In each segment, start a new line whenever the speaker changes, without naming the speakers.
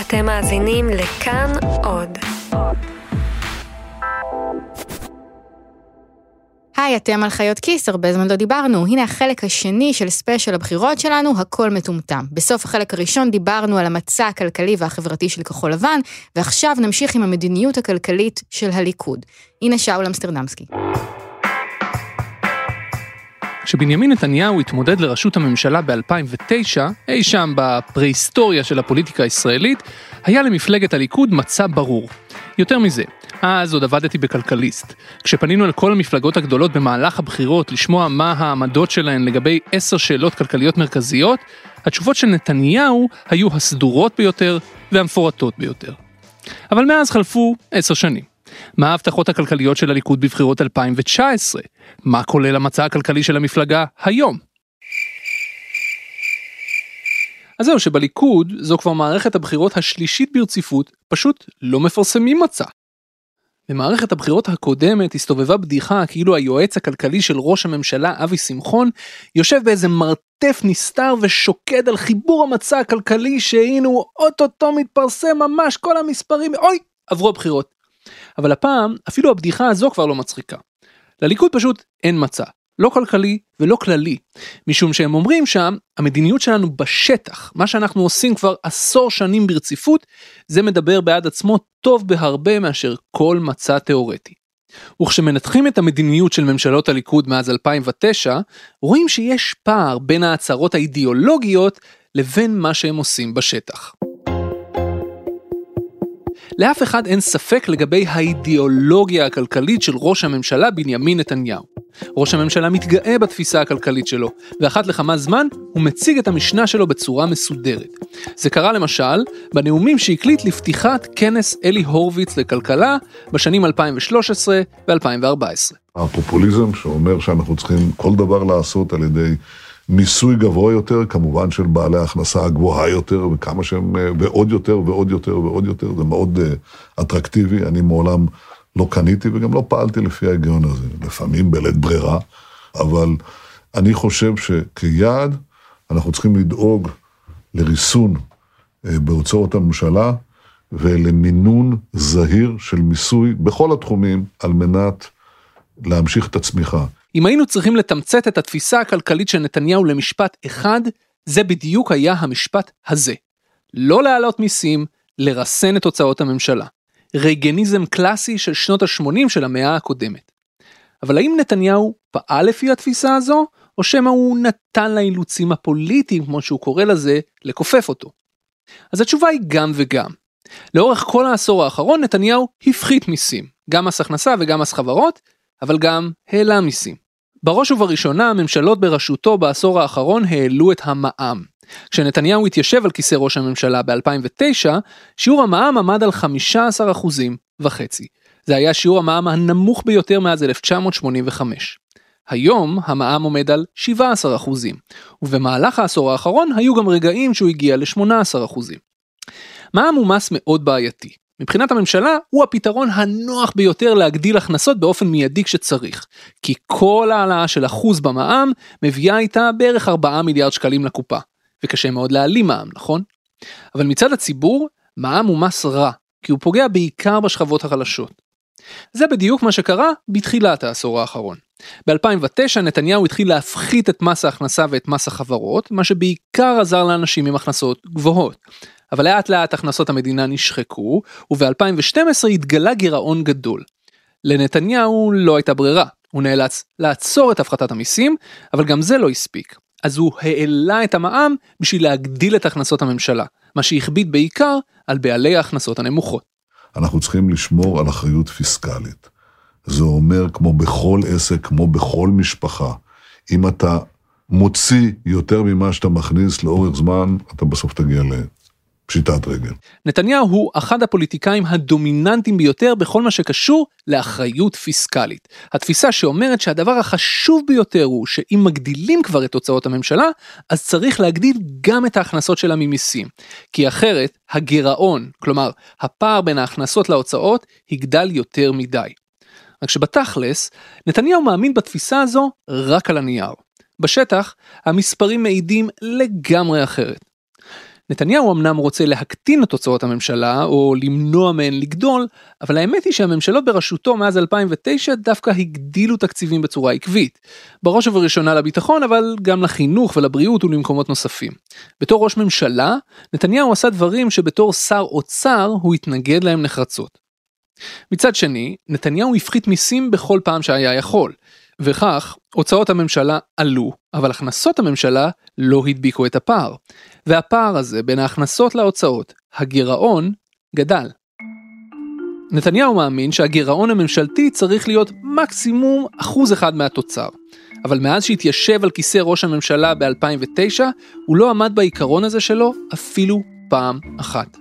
אתם מאזינים לכאן עוד.
היי, אתם על חיות כיס, הרבה זמן לא דיברנו. הנה החלק השני של ספיישל הבחירות שלנו, הכל מטומטם. בסוף החלק הראשון דיברנו על המצע הכלכלי והחברתי של כחול לבן, ועכשיו נמשיך עם המדיניות הכלכלית של הליכוד. הנה שאול אמסטרדמסקי.
כשבנימין נתניהו התמודד לראשות הממשלה ב-2009, אי שם בפרה-היסטוריה של הפוליטיקה הישראלית, היה למפלגת הליכוד מצע ברור. יותר מזה, אז עוד עבדתי בכלכליסט. כשפנינו לכל המפלגות הגדולות במהלך הבחירות לשמוע מה העמדות שלהן לגבי עשר שאלות כלכליות מרכזיות, התשובות של נתניהו היו הסדורות ביותר והמפורטות ביותר. אבל מאז חלפו עשר שנים. מה ההבטחות הכלכליות של הליכוד בבחירות 2019? מה כולל המצע הכלכלי של המפלגה היום? אז זהו שבליכוד זו כבר מערכת הבחירות השלישית ברציפות, פשוט לא מפרסמים מצע. במערכת הבחירות הקודמת הסתובבה בדיחה כאילו היועץ הכלכלי של ראש הממשלה אבי שמחון יושב באיזה מרתף נסתר ושוקד על חיבור המצע הכלכלי שהנה הוא אוטוטו מתפרסם ממש כל המספרים אוי עברו הבחירות. אבל הפעם אפילו הבדיחה הזו כבר לא מצחיקה. לליכוד פשוט אין מצע, לא כלכלי ולא כללי, משום שהם אומרים שם, המדיניות שלנו בשטח, מה שאנחנו עושים כבר עשור שנים ברציפות, זה מדבר בעד עצמו טוב בהרבה מאשר כל מצע תאורטי. וכשמנתחים את המדיניות של ממשלות הליכוד מאז 2009, רואים שיש פער בין ההצהרות האידיאולוגיות לבין מה שהם עושים בשטח. לאף אחד אין ספק לגבי האידיאולוגיה הכלכלית של ראש הממשלה בנימין נתניהו. ראש הממשלה מתגאה בתפיסה הכלכלית שלו, ואחת לכמה זמן הוא מציג את המשנה שלו בצורה מסודרת. זה קרה למשל בנאומים שהקליט לפתיחת כנס אלי הורוביץ לכלכלה בשנים 2013 ו-2014.
הפופוליזם שאומר שאנחנו צריכים כל דבר לעשות על ידי מיסוי גבוה יותר, כמובן של בעלי ההכנסה הגבוהה יותר, וכמה שהם, אה, ועוד יותר ועוד יותר ועוד יותר, זה מאוד uh, אטרקטיבי, אני מעולם לא קניתי וגם לא פעלתי לפי ההיגיון הזה, לפעמים בלית ברירה, אבל אני חושב שכיעד אנחנו צריכים לדאוג לריסון uh, בהוצאות הממשלה ולמינון זהיר של מיסוי בכל התחומים על מנת להמשיך את הצמיחה.
אם היינו צריכים לתמצת את התפיסה הכלכלית של נתניהו למשפט אחד, זה בדיוק היה המשפט הזה. לא להעלות מיסים, לרסן את הוצאות הממשלה. רייגניזם קלאסי של שנות ה-80 של המאה הקודמת. אבל האם נתניהו פעל לפי התפיסה הזו, או שמא הוא נתן לאילוצים הפוליטיים, כמו שהוא קורא לזה, לכופף אותו? אז התשובה היא גם וגם. לאורך כל העשור האחרון נתניהו הפחית מיסים, גם מס הכנסה וגם מס חברות, אבל גם העלה מיסים. בראש ובראשונה הממשלות בראשותו בעשור האחרון העלו את המע"מ. כשנתניהו התיישב על כיסא ראש הממשלה ב-2009, שיעור המע"מ עמד על 15 אחוזים וחצי. זה היה שיעור המע"מ הנמוך ביותר מאז 1985. היום המע"מ עומד על 17 אחוזים, ובמהלך העשור האחרון היו גם רגעים שהוא הגיע ל-18 אחוזים. מע"מ הוא מס מאוד בעייתי. מבחינת הממשלה הוא הפתרון הנוח ביותר להגדיל הכנסות באופן מיידי כשצריך. כי כל העלאה של אחוז במע"מ מביאה איתה בערך 4 מיליארד שקלים לקופה. וקשה מאוד להעלים מע"מ, נכון? אבל מצד הציבור, מע"מ הוא מס רע, כי הוא פוגע בעיקר בשכבות החלשות. זה בדיוק מה שקרה בתחילת העשור האחרון. ב-2009 נתניהו התחיל להפחית את מס ההכנסה ואת מס החברות, מה שבעיקר עזר לאנשים עם הכנסות גבוהות. אבל לאט לאט הכנסות המדינה נשחקו, וב-2012 התגלה גירעון גדול. לנתניהו לא הייתה ברירה, הוא נאלץ לעצור את הפחתת המיסים, אבל גם זה לא הספיק. אז הוא העלה את המע"מ בשביל להגדיל את הכנסות הממשלה, מה שהכביד בעיקר על בעלי ההכנסות הנמוכות.
אנחנו צריכים לשמור על אחריות פיסקלית. זה אומר, כמו בכל עסק, כמו בכל משפחה, אם אתה מוציא יותר ממה שאתה מכניס לאורך זמן, אתה בסוף תגיע פשיטת רגל.
נתניהו הוא אחד הפוליטיקאים הדומיננטיים ביותר בכל מה שקשור לאחריות פיסקלית. התפיסה שאומרת שהדבר החשוב ביותר הוא שאם מגדילים כבר את הוצאות הממשלה, אז צריך להגדיל גם את ההכנסות שלה ממיסים. כי אחרת, הגירעון, כלומר, הפער בין ההכנסות להוצאות, יגדל יותר מדי. רק שבתכלס, נתניהו מאמין בתפיסה הזו רק על הנייר. בשטח, המספרים מעידים לגמרי אחרת. נתניהו אמנם רוצה להקטין את הוצאות הממשלה או למנוע מהן לגדול, אבל האמת היא שהממשלות בראשותו מאז 2009 דווקא הגדילו תקציבים בצורה עקבית. בראש ובראשונה לביטחון, אבל גם לחינוך ולבריאות ולמקומות נוספים. בתור ראש ממשלה, נתניהו עשה דברים שבתור שר אוצר הוא התנגד להם נחרצות. מצד שני, נתניהו הפחית מיסים בכל פעם שהיה יכול, וכך הוצאות הממשלה עלו, אבל הכנסות הממשלה לא הדביקו את הפער. והפער הזה בין ההכנסות להוצאות, הגירעון, גדל. נתניהו מאמין שהגירעון הממשלתי צריך להיות מקסימום אחוז אחד מהתוצר. אבל מאז שהתיישב על כיסא ראש הממשלה ב-2009, הוא לא עמד בעיקרון הזה שלו אפילו פעם אחת.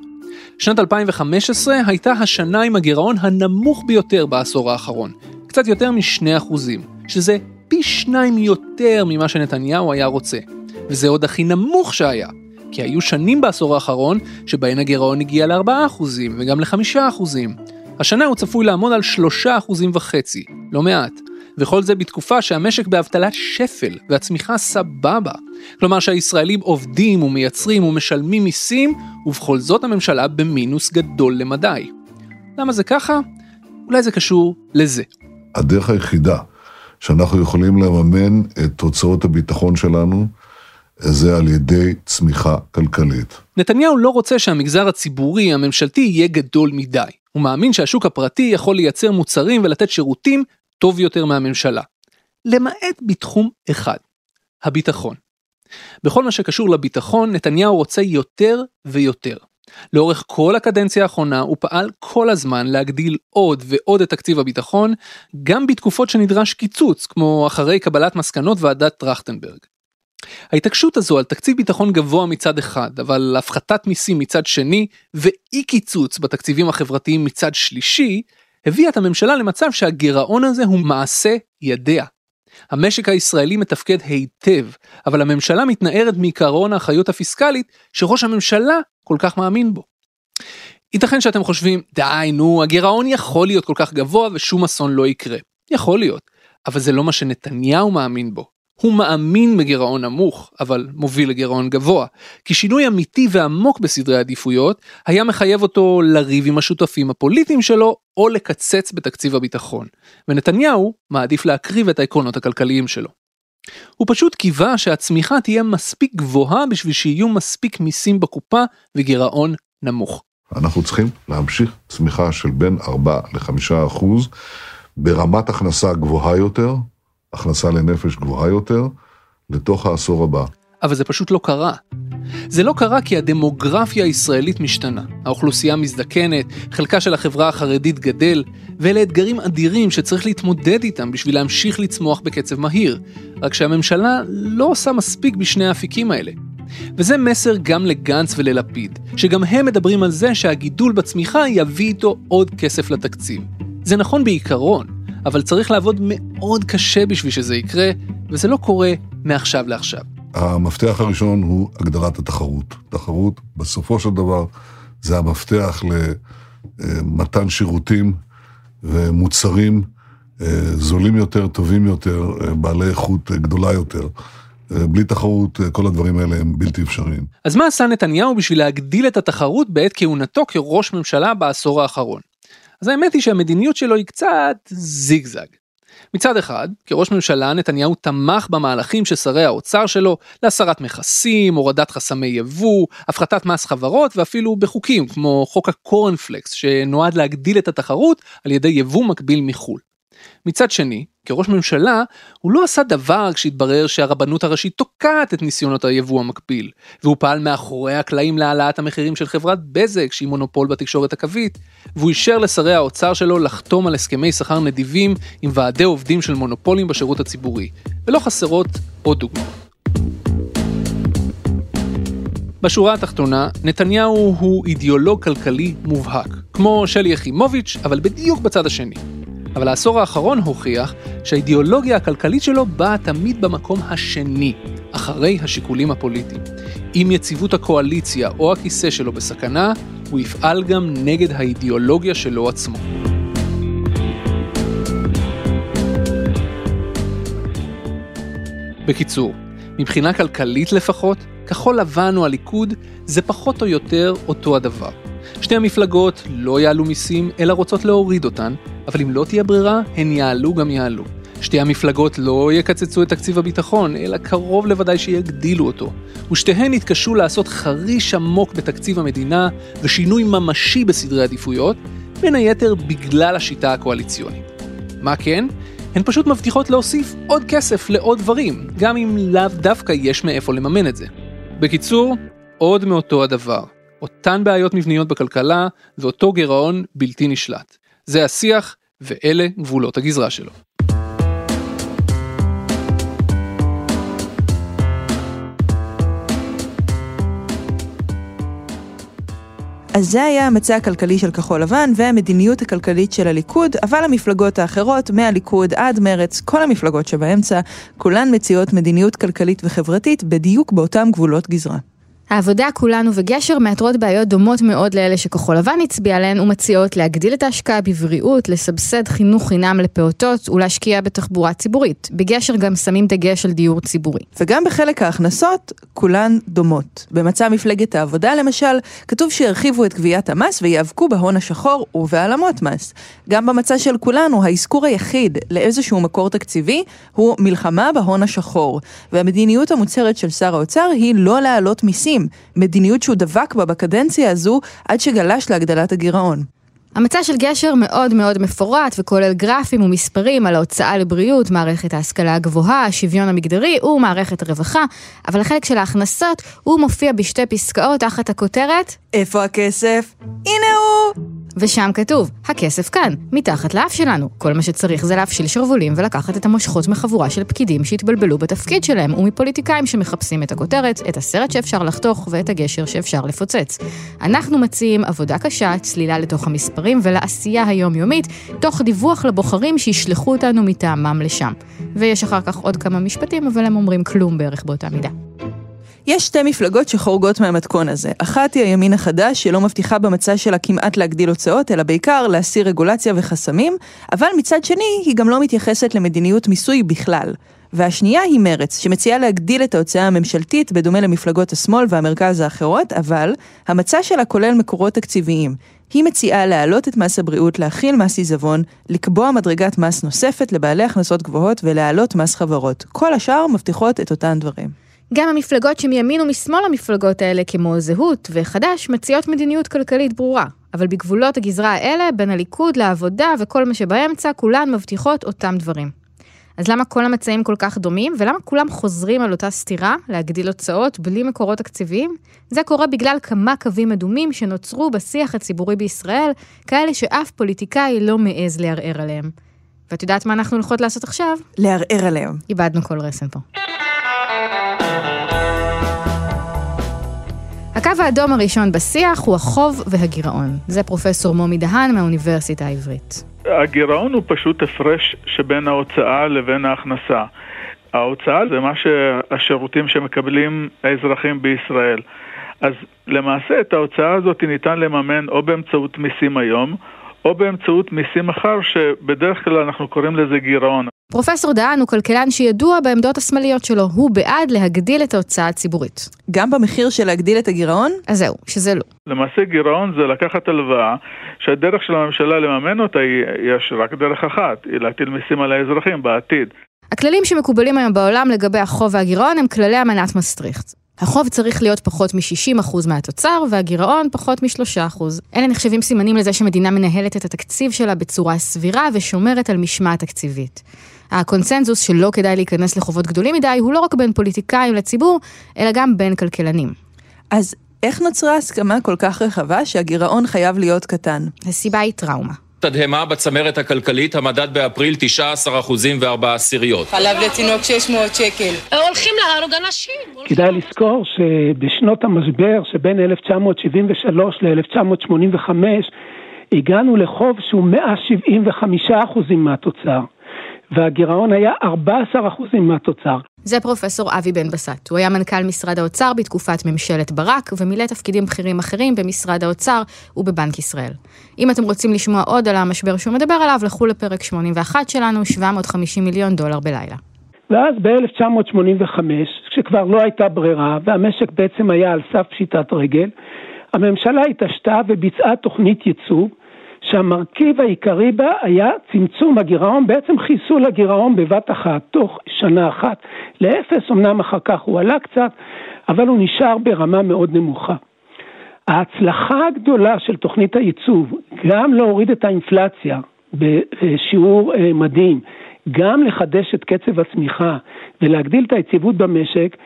שנת 2015 הייתה השנה עם הגירעון הנמוך ביותר בעשור האחרון, קצת יותר מ-2%, שזה פי שניים יותר ממה שנתניהו היה רוצה. וזה עוד הכי נמוך שהיה, כי היו שנים בעשור האחרון שבהן הגירעון הגיע ל-4% וגם ל-5%. השנה הוא צפוי לעמוד על 3.5%, לא מעט. וכל זה בתקופה שהמשק באבטלת שפל והצמיחה סבבה. כלומר שהישראלים עובדים ומייצרים ומשלמים מיסים, ובכל זאת הממשלה במינוס גדול למדי. למה זה ככה? אולי זה קשור לזה.
הדרך היחידה שאנחנו יכולים לממן את הוצאות הביטחון שלנו, זה על ידי צמיחה כלכלית.
נתניהו לא רוצה שהמגזר הציבורי הממשלתי יהיה גדול מדי. הוא מאמין שהשוק הפרטי יכול לייצר מוצרים ולתת שירותים טוב יותר מהממשלה. למעט בתחום אחד, הביטחון. בכל מה שקשור לביטחון, נתניהו רוצה יותר ויותר. לאורך כל הקדנציה האחרונה הוא פעל כל הזמן להגדיל עוד ועוד את תקציב הביטחון, גם בתקופות שנדרש קיצוץ, כמו אחרי קבלת מסקנות ועדת טרכטנברג. ההתעקשות הזו על תקציב ביטחון גבוה מצד אחד, אבל הפחתת מיסים מצד שני, ואי קיצוץ בתקציבים החברתיים מצד שלישי, הביאה את הממשלה למצב שהגירעון הזה הוא מעשה ידיה. המשק הישראלי מתפקד היטב, אבל הממשלה מתנערת מעקרון האחריות הפיסקלית שראש הממשלה כל כך מאמין בו. ייתכן שאתם חושבים, די נו, הגירעון יכול להיות כל כך גבוה ושום אסון לא יקרה. יכול להיות, אבל זה לא מה שנתניהו מאמין בו. הוא מאמין בגירעון נמוך, אבל מוביל לגירעון גבוה, כי שינוי אמיתי ועמוק בסדרי עדיפויות היה מחייב אותו לריב עם השותפים הפוליטיים שלו או לקצץ בתקציב הביטחון, ונתניהו מעדיף להקריב את העקרונות הכלכליים שלו. הוא פשוט קיווה שהצמיחה תהיה מספיק גבוהה בשביל שיהיו מספיק מיסים בקופה וגירעון נמוך.
אנחנו צריכים להמשיך צמיחה של בין 4 ל-5 אחוז ברמת הכנסה גבוהה יותר, הכנסה לנפש גבוהה יותר, לתוך העשור הבא.
אבל זה פשוט לא קרה. זה לא קרה כי הדמוגרפיה הישראלית משתנה. האוכלוסייה מזדקנת, חלקה של החברה החרדית גדל, ואלה אתגרים אדירים שצריך להתמודד איתם בשביל להמשיך לצמוח בקצב מהיר. רק שהממשלה לא עושה מספיק בשני האפיקים האלה. וזה מסר גם לגנץ וללפיד, שגם הם מדברים על זה שהגידול בצמיחה יביא איתו עוד כסף לתקציב. זה נכון בעיקרון, אבל צריך לעבוד מאוד קשה בשביל שזה יקרה, וזה לא קורה מעכשיו לעכשיו.
המפתח הראשון הוא הגדלת התחרות. תחרות, בסופו של דבר, זה המפתח למתן שירותים ומוצרים אה, זולים יותר, טובים יותר, אה, בעלי איכות גדולה יותר. אה, בלי תחרות, כל הדברים האלה הם בלתי אפשריים.
אז מה עשה נתניהו בשביל להגדיל את התחרות בעת כהונתו כראש ממשלה בעשור האחרון? אז האמת היא שהמדיניות שלו היא קצת זיגזג. מצד אחד, כראש ממשלה נתניהו תמך במהלכים של שרי האוצר שלו להסרת מכסים, הורדת חסמי יבוא, הפחתת מס חברות ואפילו בחוקים כמו חוק הקורנפלקס שנועד להגדיל את התחרות על ידי יבוא מקביל מחו"ל. מצד שני, כראש ממשלה, הוא לא עשה דבר כשהתברר שהרבנות הראשית תוקעת את ניסיונות היבוא המקביל, והוא פעל מאחורי הקלעים להעלאת המחירים של חברת בזק, שהיא מונופול בתקשורת הקווית, והוא אישר לשרי האוצר שלו לחתום על הסכמי שכר נדיבים עם ועדי עובדים של מונופולים בשירות הציבורי, ולא חסרות עוד דוגמאות. בשורה התחתונה, נתניהו הוא אידיאולוג כלכלי מובהק, כמו שלי יחימוביץ', אבל בדיוק בצד השני. אבל העשור האחרון הוכיח שהאידיאולוגיה הכלכלית שלו באה תמיד במקום השני, אחרי השיקולים הפוליטיים. אם יציבות הקואליציה או הכיסא שלו בסכנה, הוא יפעל גם נגד האידיאולוגיה שלו עצמו. בקיצור, מבחינה כלכלית לפחות, כחול לבן או הליכוד זה פחות או יותר אותו הדבר. שתי המפלגות לא יעלו מיסים, אלא רוצות להוריד אותן, אבל אם לא תהיה ברירה, הן יעלו גם יעלו. שתי המפלגות לא יקצצו את תקציב הביטחון, אלא קרוב לוודאי שיגדילו אותו. ושתיהן יתקשו לעשות חריש עמוק בתקציב המדינה ושינוי ממשי בסדרי עדיפויות, בין היתר בגלל השיטה הקואליציונית. מה כן? הן פשוט מבטיחות להוסיף עוד כסף לעוד דברים, גם אם לאו דווקא יש מאיפה לממן את זה. בקיצור, עוד מאותו הדבר. אותן בעיות מבניות בכלכלה ואותו גירעון בלתי נשלט. זה השיח ואלה גבולות הגזרה שלו.
אז זה היה המצע הכלכלי של כחול לבן והמדיניות הכלכלית של הליכוד, אבל המפלגות האחרות, מהליכוד עד מרץ, כל המפלגות שבאמצע, כולן מציעות מדיניות כלכלית וחברתית בדיוק באותם גבולות גזרה.
העבודה, כולנו וגשר מאתרות בעיות דומות מאוד לאלה שכחול לבן הצביע עליהן ומציעות להגדיל את ההשקעה בבריאות, לסבסד חינוך חינם לפעוטות ולהשקיע בתחבורה ציבורית. בגשר גם שמים דגש על דיור ציבורי.
וגם בחלק ההכנסות, כולן דומות. במצע מפלגת העבודה למשל, כתוב שירחיבו את גביית המס ויאבקו בהון השחור ובהעלמות מס. גם במצע של כולנו, האזכור היחיד לאיזשהו מקור תקציבי הוא מלחמה בהון השחור. והמדיניות המוצהרת של שר האוצר היא לא להעלות מיסים. מדיניות שהוא דבק בה בקדנציה הזו עד שגלש להגדלת הגירעון.
המצע של גשר מאוד מאוד מפורט וכולל גרפים ומספרים על ההוצאה לבריאות, מערכת ההשכלה הגבוהה, השוויון המגדרי ומערכת הרווחה, אבל החלק של ההכנסות הוא מופיע בשתי פסקאות תחת הכותרת
איפה הכסף? הנה הוא!
ושם כתוב, הכסף כאן, מתחת לאף שלנו. כל מה שצריך זה להפשיל שרוולים ולקחת את המושכות מחבורה של פקידים שהתבלבלו בתפקיד שלהם, ומפוליטיקאים שמחפשים את הכותרת, את הסרט שאפשר לחתוך ואת הגשר שאפשר לפוצץ. אנחנו מציעים עבודה קשה, צלילה לתוך המספרים ולעשייה היומיומית, תוך דיווח לבוחרים שישלחו אותנו מטעמם לשם. ויש אחר כך עוד כמה משפטים, אבל הם אומרים כלום בערך באותה מידה.
יש שתי מפלגות שחורגות מהמתכון הזה. אחת היא הימין החדש, שלא מבטיחה במצע שלה כמעט להגדיל הוצאות, אלא בעיקר להסיר רגולציה וחסמים, אבל מצד שני, היא גם לא מתייחסת למדיניות מיסוי בכלל. והשנייה היא מרץ, שמציעה להגדיל את ההוצאה הממשלתית בדומה למפלגות השמאל והמרכז האחרות, אבל המצע שלה כולל מקורות תקציביים. היא מציעה להעלות את מס הבריאות, להכיל מס עיזבון, לקבוע מדרגת מס נוספת לבעלי הכנסות גבוהות ולהעלות מס חברות. כל השאר מבטיחות את אותן דברים.
גם המפלגות שמימין ומשמאל המפלגות האלה, כמו זהות וחד"ש, מציעות מדיניות כלכלית ברורה. אבל בגבולות הגזרה האלה, בין הליכוד לעבודה וכל מה שבאמצע, כולן מבטיחות אותם דברים. אז למה כל המצעים כל כך דומים, ולמה כולם חוזרים על אותה סתירה, להגדיל הוצאות בלי מקורות תקציביים? זה קורה בגלל כמה קווים אדומים שנוצרו בשיח הציבורי בישראל, כאלה שאף פוליטיקאי לא מעז לערער עליהם. ואת יודעת מה אנחנו הולכות לעשות עכשיו?
לערער עליהם.
איבדנו כל רסן פה. הקו האדום הראשון בשיח הוא החוב והגירעון. זה פרופסור מומי דהן מהאוניברסיטה העברית.
הגירעון הוא פשוט הפרש שבין ההוצאה לבין ההכנסה. ההוצאה זה מה שהשירותים שמקבלים האזרחים בישראל. אז למעשה את ההוצאה הזאת ניתן לממן או באמצעות מיסים היום, או באמצעות מיסים אחר שבדרך כלל אנחנו קוראים לזה גירעון.
פרופסור דהן הוא כלכלן שידוע בעמדות השמאליות שלו, הוא בעד להגדיל את ההוצאה הציבורית.
גם במחיר של להגדיל את הגירעון?
אז זהו, שזה לא.
למעשה גירעון זה לקחת הלוואה שהדרך של הממשלה לממן אותה היא, יש רק דרך אחת, היא להטיל מיסים על האזרחים בעתיד.
הכללים שמקובלים היום בעולם לגבי החוב והגירעון הם כללי אמנת מסטריכט. החוב צריך להיות פחות מ-60% מהתוצר, והגירעון פחות מ-3%. אלה נחשבים סימנים לזה שמדינה מנהלת את התקציב שלה בצורה סבירה ושומרת על משמעת תקציבית. הקונסנזוס שלא כדאי להיכנס לחובות גדולים מדי הוא לא רק בין פוליטיקאים לציבור, אלא גם בין כלכלנים.
אז איך נוצרה הסכמה כל כך רחבה שהגירעון חייב להיות קטן?
הסיבה היא טראומה.
תדהמה בצמרת הכלכלית, המדד באפריל 19 אחוזים וארבע עשיריות.
חלב לתינוק 600 שקל.
הולכים להרוג אנשים.
כדאי לזכור שבשנות המשבר שבין 1973 ל-1985 הגענו לחוב שהוא 175 אחוזים מהתוצר. והגירעון היה 14% מהתוצר.
זה פרופסור אבי בן בסט. הוא היה מנכ"ל משרד האוצר בתקופת ממשלת ברק, ומילא תפקידים בכירים אחרים במשרד האוצר ובבנק ישראל. אם אתם רוצים לשמוע עוד על המשבר שהוא מדבר עליו, לכו לפרק 81 שלנו, 750 מיליון דולר בלילה.
ואז ב-1985, כשכבר לא הייתה ברירה והמשק בעצם היה על סף פשיטת רגל, הממשלה התעשתה וביצעה תוכנית ייצוב שהמרכיב העיקרי בה היה צמצום הגירעון, בעצם חיסול הגירעון בבת אחת, תוך שנה אחת לאפס, אמנם אחר כך הוא עלה קצת, אבל הוא נשאר ברמה מאוד נמוכה. ההצלחה הגדולה של תוכנית הייצוב, גם להוריד את האינפלציה בשיעור אה, מדהים, גם לחדש את קצב הצמיחה ולהגדיל את היציבות במשק,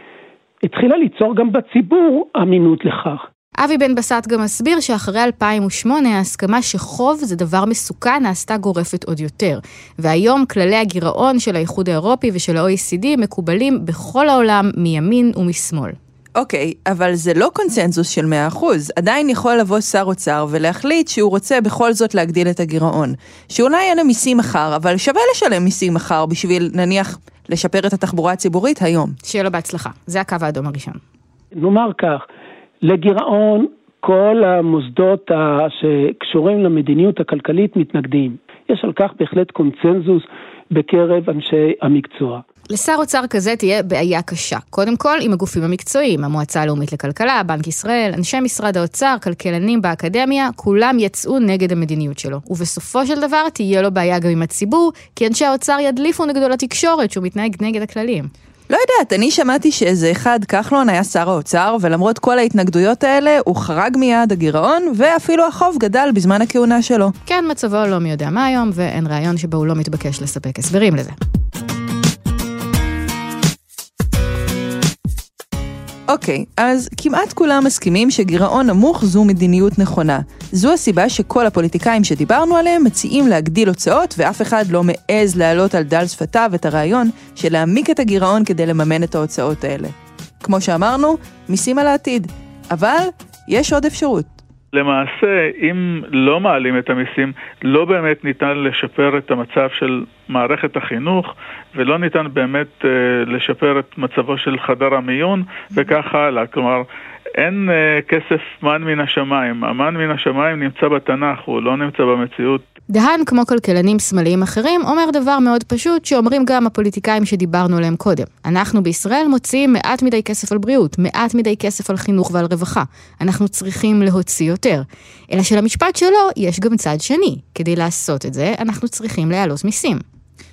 התחילה ליצור גם בציבור אמינות לכך.
אבי בן בסט גם מסביר שאחרי 2008 ההסכמה שחוב זה דבר מסוכן נעשתה גורפת עוד יותר. והיום כללי הגירעון של האיחוד האירופי ושל ה-OECD מקובלים בכל העולם מימין ומשמאל.
אוקיי, okay, אבל זה לא קונצנזוס של 100%. עדיין יכול לבוא שר אוצר ולהחליט שהוא רוצה בכל זאת להגדיל את הגירעון. שאולי אין לו מיסים מחר, אבל שווה לשלם מיסים מחר בשביל, נניח, לשפר את התחבורה הציבורית היום.
שיהיה לו בהצלחה. זה הקו האדום הראשון.
נאמר כך, לגירעון כל המוסדות שקשורים למדיניות הכלכלית מתנגדים. יש על כך בהחלט קונצנזוס בקרב אנשי המקצוע.
לשר אוצר כזה תהיה בעיה קשה. קודם כל, עם הגופים המקצועיים, המועצה הלאומית לכלכלה, בנק ישראל, אנשי משרד האוצר, כלכלנים באקדמיה, כולם יצאו נגד המדיניות שלו. ובסופו של דבר תהיה לו בעיה גם עם הציבור, כי אנשי האוצר ידליפו נגדו לתקשורת שהוא מתנהג נגד הכללים.
לא יודעת, אני שמעתי שאיזה אחד, כחלון היה שר האוצר, ולמרות כל ההתנגדויות האלה, הוא חרג מיעד הגירעון, ואפילו החוב גדל בזמן הכהונה שלו.
כן, מצבו לא מי יודע מה היום, ואין רעיון שבו הוא לא מתבקש לספק הסברים לזה.
אוקיי, אז כמעט כולם מסכימים שגירעון נמוך זו מדיניות נכונה. זו הסיבה שכל הפוליטיקאים שדיברנו עליהם מציעים להגדיל הוצאות, ואף אחד לא מעז להעלות על דל שפתיו את הרעיון של להעמיק את הגירעון כדי לממן את ההוצאות האלה. כמו שאמרנו, מיסים על העתיד. אבל יש עוד אפשרות.
למעשה, אם לא מעלים את המיסים, לא באמת ניתן לשפר את המצב של מערכת החינוך, ולא ניתן באמת uh, לשפר את מצבו של חדר המיון, וכך הלאה. כלומר, אין uh, כסף מן מן השמיים. המן מן השמיים נמצא בתנ"ך, הוא לא נמצא במציאות.
דהן, כמו כלכלנים שמאליים אחרים, אומר דבר מאוד פשוט שאומרים גם הפוליטיקאים שדיברנו עליהם קודם. אנחנו בישראל מוציאים מעט מדי כסף על בריאות, מעט מדי כסף על חינוך ועל רווחה. אנחנו צריכים להוציא יותר. אלא שלמשפט שלו יש גם צד שני. כדי לעשות את זה, אנחנו צריכים להעלות מיסים.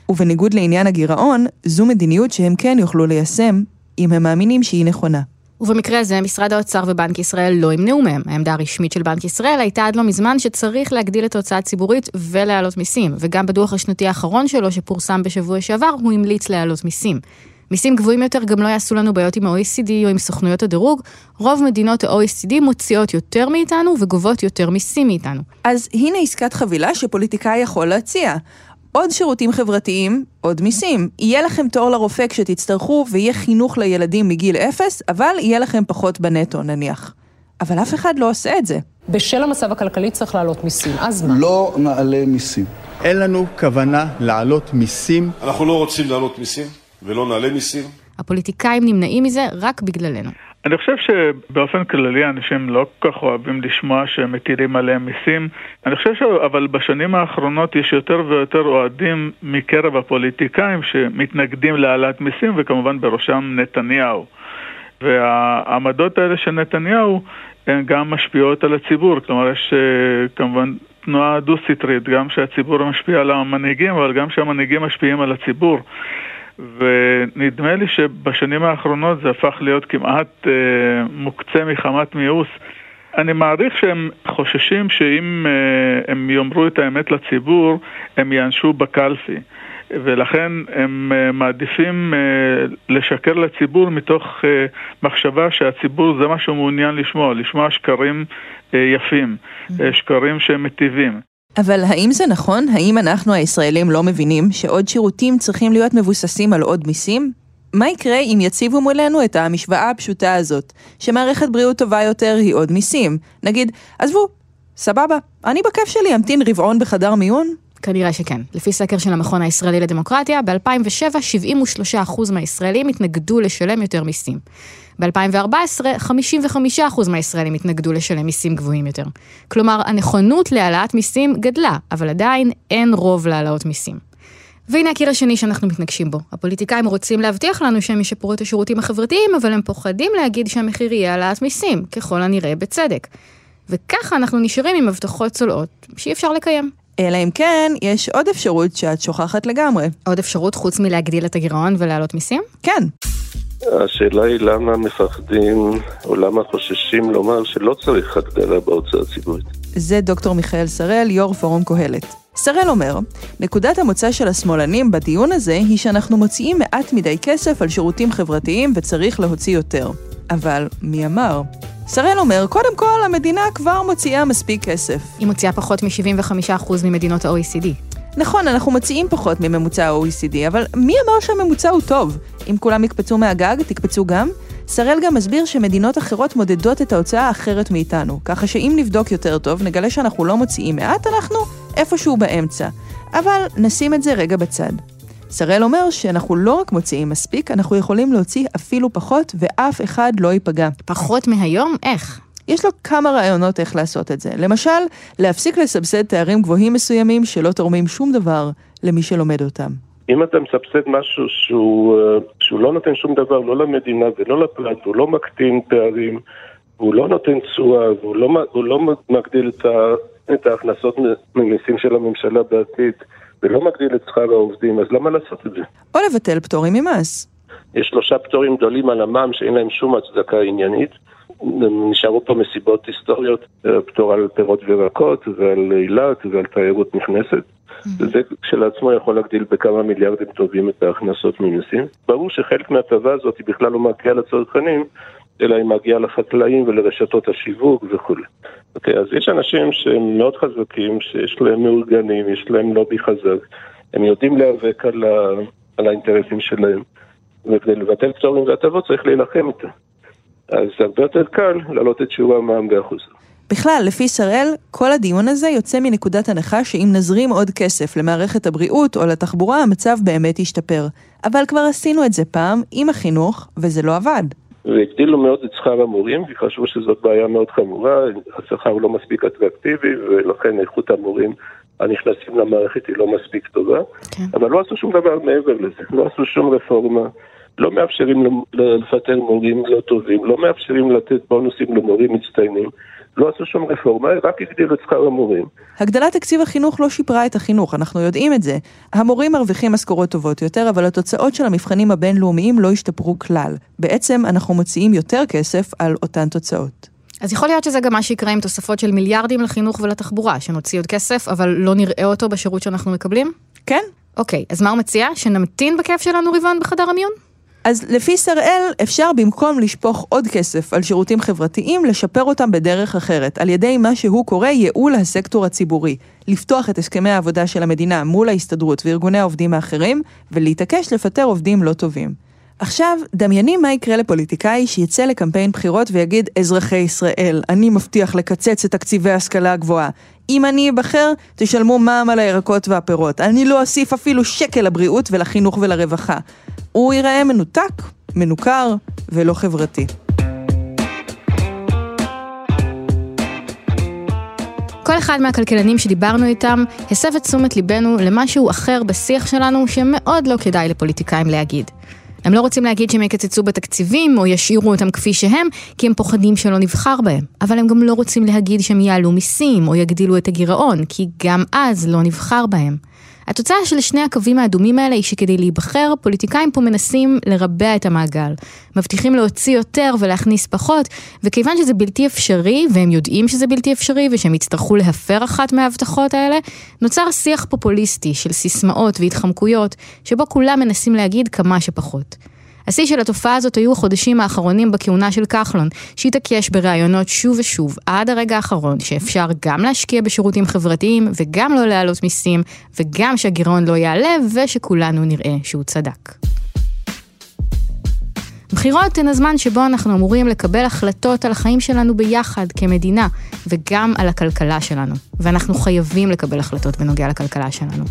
ובניגוד לעניין הגירעון, זו מדיניות שהם כן יוכלו ליישם, אם הם מאמינים שהיא נכונה.
ובמקרה הזה משרד האוצר ובנק ישראל לא ימנעו מהם. העמדה הרשמית של בנק ישראל הייתה עד לא מזמן שצריך להגדיל את ההוצאה הציבורית ולהעלות מיסים, וגם בדוח השנתי האחרון שלו שפורסם בשבוע שעבר הוא המליץ להעלות מיסים. מיסים גבוהים יותר גם לא יעשו לנו בעיות עם ה-OECD או עם סוכנויות הדירוג. רוב מדינות ה-OECD מוציאות יותר מאיתנו וגובות יותר מיסים מאיתנו.
אז הנה עסקת חבילה שפוליטיקאי יכול להציע. עוד שירותים חברתיים, עוד מיסים. יהיה לכם תור לרופא כשתצטרכו ויהיה חינוך לילדים מגיל אפס, אבל יהיה לכם פחות בנטו נניח. אבל אף אחד לא עושה את זה.
בשל המצב הכלכלי צריך להעלות מיסים, אז מה?
לא נעלה מיסים.
אין לנו כוונה להעלות מיסים.
אנחנו לא רוצים להעלות מיסים ולא נעלה מיסים.
הפוליטיקאים נמנעים מזה רק בגללנו.
אני חושב שבאופן כללי אנשים לא כל כך אוהבים לשמוע שמטילים עליהם מיסים. אני חושב אבל בשנים האחרונות יש יותר ויותר אוהדים מקרב הפוליטיקאים שמתנגדים להעלאת מיסים וכמובן בראשם נתניהו. והעמדות האלה של נתניהו הן גם משפיעות על הציבור, כלומר יש אה, כמובן תנועה דו-סטרית, גם שהציבור משפיע על המנהיגים אבל גם שהמנהיגים משפיעים על הציבור. ונדמה לי שבשנים האחרונות זה הפך להיות כמעט אה, מוקצה מחמת מיאוס. אני מעריך שהם חוששים שאם אה, הם יאמרו את האמת לציבור, הם יענשו בקלפי. ולכן הם אה, מעדיפים אה, לשקר לציבור מתוך אה, מחשבה שהציבור זה מה שהוא מעוניין לשמוע, לשמוע שקרים יפים, שקרים שהם מטיבים.
אבל האם זה נכון? האם אנחנו הישראלים לא מבינים שעוד שירותים צריכים להיות מבוססים על עוד מיסים? מה יקרה אם יציבו מולנו את המשוואה הפשוטה הזאת, שמערכת בריאות טובה יותר היא עוד מיסים? נגיד, עזבו, סבבה, אני בכיף שלי אמתין רבעון בחדר מיון?
כנראה שכן. לפי סקר של המכון הישראלי לדמוקרטיה, ב-2007 73% מהישראלים התנגדו לשלם יותר מיסים. ב-2014, 55% מהישראלים התנגדו לשלם מיסים גבוהים יותר. כלומר, הנכונות להעלאת מיסים גדלה, אבל עדיין אין רוב להעלאות מיסים. והנה הקיר השני שאנחנו מתנגשים בו. הפוליטיקאים רוצים להבטיח לנו שהם ישפרו את השירותים החברתיים, אבל הם פוחדים להגיד שהמחיר יהיה העלאת מיסים, ככל הנראה בצדק. וככה אנחנו נשארים עם הבטחות צולעות שאי אפשר לקיים.
אלא אם כן, יש עוד אפשרות שאת שוכחת לגמרי.
עוד אפשרות חוץ מלהגדיל את הגירעון ולהעלות מיסים?
כן.
השאלה היא למה מפחדים, או למה חוששים לומר שלא צריך הגדלה בהוצאה הציבורית.
זה דוקטור מיכאל שראל, יו"ר פורום קהלת. שראל אומר, נקודת המוצא של השמאלנים בדיון הזה היא שאנחנו מוציאים מעט מדי כסף על שירותים חברתיים וצריך להוציא יותר. אבל מי אמר? שראל אומר, קודם כל, המדינה כבר מוציאה מספיק כסף.
היא מוציאה פחות מ-75% ממדינות ה-OECD.
נכון, אנחנו מוציאים פחות מממוצע ה-OECD, אבל מי אמר שהממוצע הוא טוב? אם כולם יקפצו מהגג, תקפצו גם? שראל גם מסביר שמדינות אחרות מודדות את ההוצאה האחרת מאיתנו, ככה שאם נבדוק יותר טוב, נגלה שאנחנו לא מוציאים מעט, אנחנו איפשהו באמצע. אבל נשים את זה רגע בצד. שראל אומר שאנחנו לא רק מוציאים מספיק, אנחנו יכולים להוציא אפילו פחות, ואף אחד לא ייפגע.
פחות מהיום? איך?
יש לו כמה רעיונות איך לעשות את זה. למשל, להפסיק לסבסד תארים גבוהים מסוימים שלא תורמים שום דבר למי שלומד אותם.
אם אתה מסבסד משהו שהוא, אה, שהוא לא נותן שום דבר, לא למדינה ולא לפרט, הוא לא מקטין פערים, הוא לא נותן תשואה, והוא לא, לא מגדיל את, ה, את ההכנסות ממיסים של הממשלה בעתיד, ולא מגדיל את שכר העובדים, אז למה לעשות את זה?
או לבטל פטורים ממס.
יש שלושה פטורים גדולים על המע"מ שאין להם שום הצדקה עניינית. נשארו פה מסיבות היסטוריות, אה, פטור על פירות וירקות ועל אילת ועל תיירות נכנסת. וזה כשלעצמו יכול להגדיל בכמה מיליארדים טובים את ההכנסות ממיסים. ברור שחלק מההטבה הזאת היא בכלל לא מגיעה לצרכנים, אלא היא מגיעה לחקלאים ולרשתות השיווק וכולי. אוקיי, אז יש אנשים שהם מאוד חזקים, שיש להם מאורגנים, יש להם לובי חזק, הם יודעים להיאבק על, ה... על האינטרסים שלהם, וכדי לבטל פטורים והטבות צריך להילחם איתם. אז זה הרבה יותר קל להעלות את שיעור המע"מ באחוז.
בכלל, לפי שראל, כל הדיון הזה יוצא מנקודת הנחה שאם נזרים עוד כסף למערכת הבריאות או לתחבורה, המצב באמת ישתפר. אבל כבר עשינו את זה פעם עם החינוך, וזה לא עבד.
והגדילו מאוד את שכר המורים, וחשבו שזאת בעיה מאוד חמורה, השכר הוא לא מספיק אטרקטיבי, ולכן איכות המורים הנכנסים למערכת היא לא מספיק טובה. כן. אבל לא עשו שום דבר מעבר לזה, לא עשו שום רפורמה. לא מאפשרים לפטר מורים לא טובים, לא מאפשרים לתת בונוסים למורים מצטיינים. לא עשו שום רפורמה, רק הגדילו את שכר המורים.
הגדלת תקציב החינוך לא שיפרה את החינוך, אנחנו יודעים את זה. המורים מרוויחים משכורות טובות יותר, אבל התוצאות של המבחנים הבינלאומיים לא השתפרו כלל. בעצם אנחנו מוציאים יותר כסף על אותן תוצאות.
אז יכול להיות שזה גם מה שיקרה עם תוספות של מיליארדים לחינוך ולתחבורה, שנוציא עוד כסף, אבל לא נראה אותו בשירות שאנחנו מקבלים?
כן.
אוקיי, אז מה הוא מציע? שנמתין בכיף שלנו רבעון בחדר המיון?
אז לפי שראל, אפשר במקום לשפוך עוד כסף על שירותים חברתיים, לשפר אותם בדרך אחרת, על ידי מה שהוא קורא ייעול הסקטור הציבורי. לפתוח את הסכמי העבודה של המדינה מול ההסתדרות וארגוני העובדים האחרים, ולהתעקש לפטר עובדים לא טובים. עכשיו, דמייני מה יקרה לפוליטיקאי שיצא לקמפיין בחירות ויגיד, אזרחי ישראל, אני מבטיח לקצץ את תקציבי ההשכלה הגבוהה. אם אני אבחר, תשלמו מע"מ על הירקות והפירות. אני לא אוסיף אפילו שקל לבריאות ולחינוך ולרווחה. הוא ייראה מנותק, מנוכר ולא חברתי.
כל אחד מהכלכלנים שדיברנו איתם הסב את תשומת ליבנו למשהו אחר בשיח שלנו שמאוד לא כדאי לפוליטיקאים להגיד. הם לא רוצים להגיד שהם יקצצו בתקציבים או ישאירו אותם כפי שהם, כי הם פוחדים שלא נבחר בהם. אבל הם גם לא רוצים להגיד שהם יעלו מיסים או יגדילו את הגירעון, כי גם אז לא נבחר בהם. התוצאה של שני הקווים האדומים האלה היא שכדי להיבחר, פוליטיקאים פה מנסים לרבע את המעגל. מבטיחים להוציא יותר ולהכניס פחות, וכיוון שזה בלתי אפשרי, והם יודעים שזה בלתי אפשרי, ושהם יצטרכו להפר אחת מההבטחות האלה, נוצר שיח פופוליסטי של סיסמאות והתחמקויות, שבו כולם מנסים להגיד כמה שפחות. השיא של התופעה הזאת היו החודשים האחרונים בכהונה של כחלון, שהתעקש בראיונות שוב ושוב, עד הרגע האחרון, שאפשר גם להשקיע בשירותים חברתיים, וגם לא להעלות מיסים, וגם שהגירעון לא יעלה, ושכולנו נראה שהוא צדק. בחירות הן הזמן שבו אנחנו אמורים לקבל החלטות על החיים שלנו ביחד כמדינה, וגם על הכלכלה שלנו. ואנחנו חייבים לקבל החלטות בנוגע לכלכלה שלנו.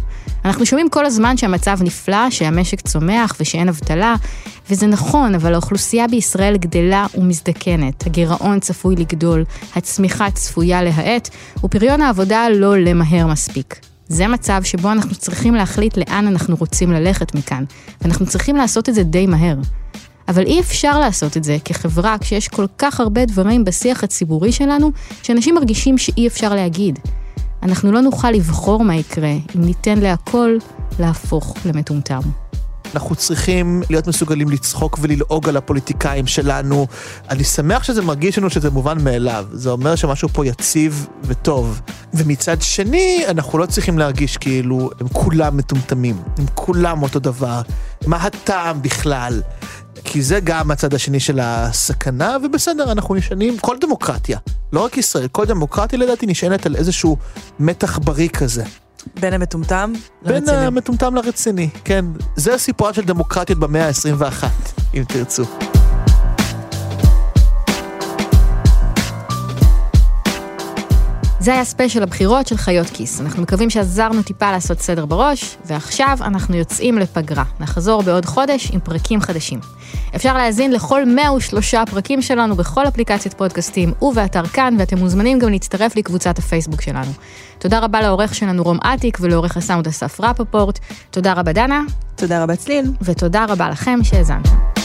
אנחנו שומעים כל הזמן שהמצב נפלא, שהמשק צומח ושאין אבטלה, וזה נכון, אבל האוכלוסייה בישראל גדלה ומזדקנת, הגירעון צפוי לגדול, הצמיחה צפויה להאט, ופריון העבודה לא עולה מהר מספיק. זה מצב שבו אנחנו צריכים להחליט לאן אנחנו רוצים ללכת מכאן, ואנחנו צריכים לעשות את זה די מהר. אבל אי אפשר לעשות את זה כחברה כשיש כל כך הרבה דברים בשיח הציבורי שלנו, שאנשים מרגישים שאי אפשר להגיד. אנחנו לא נוכל לבחור מה יקרה אם ניתן להכל להפוך למטומטם.
אנחנו צריכים להיות מסוגלים לצחוק וללעוג על הפוליטיקאים שלנו. אני שמח שזה מרגיש לנו שזה מובן מאליו. זה אומר שמשהו פה יציב וטוב. ומצד שני, אנחנו לא צריכים להרגיש כאילו הם כולם מטומטמים, הם כולם אותו דבר. מה הטעם בכלל? כי זה גם הצד השני של הסכנה, ובסדר, אנחנו נשענים, כל דמוקרטיה, לא רק ישראל, כל דמוקרטיה לדעתי נשענת על איזשהו מתח בריא כזה.
בין המטומטם
לרציני. בין המטומטם לרציני, כן. זה הסיפורה של דמוקרטיות במאה ה-21, אם תרצו.
זה היה ספיישל הבחירות של חיות כיס. אנחנו מקווים שעזרנו טיפה לעשות סדר בראש, ועכשיו אנחנו יוצאים לפגרה. נחזור בעוד חודש עם פרקים חדשים. אפשר להאזין לכל 103 פרקים שלנו בכל אפליקציית פודקאסטים ובאתר כאן, ואתם מוזמנים גם להצטרף לקבוצת הפייסבוק שלנו. תודה רבה לעורך שלנו רום אטיק ולעורך הסאונד אסף רפפורט. תודה רבה דנה.
תודה רבה צליל.
ותודה רבה לכם שהאזנתם.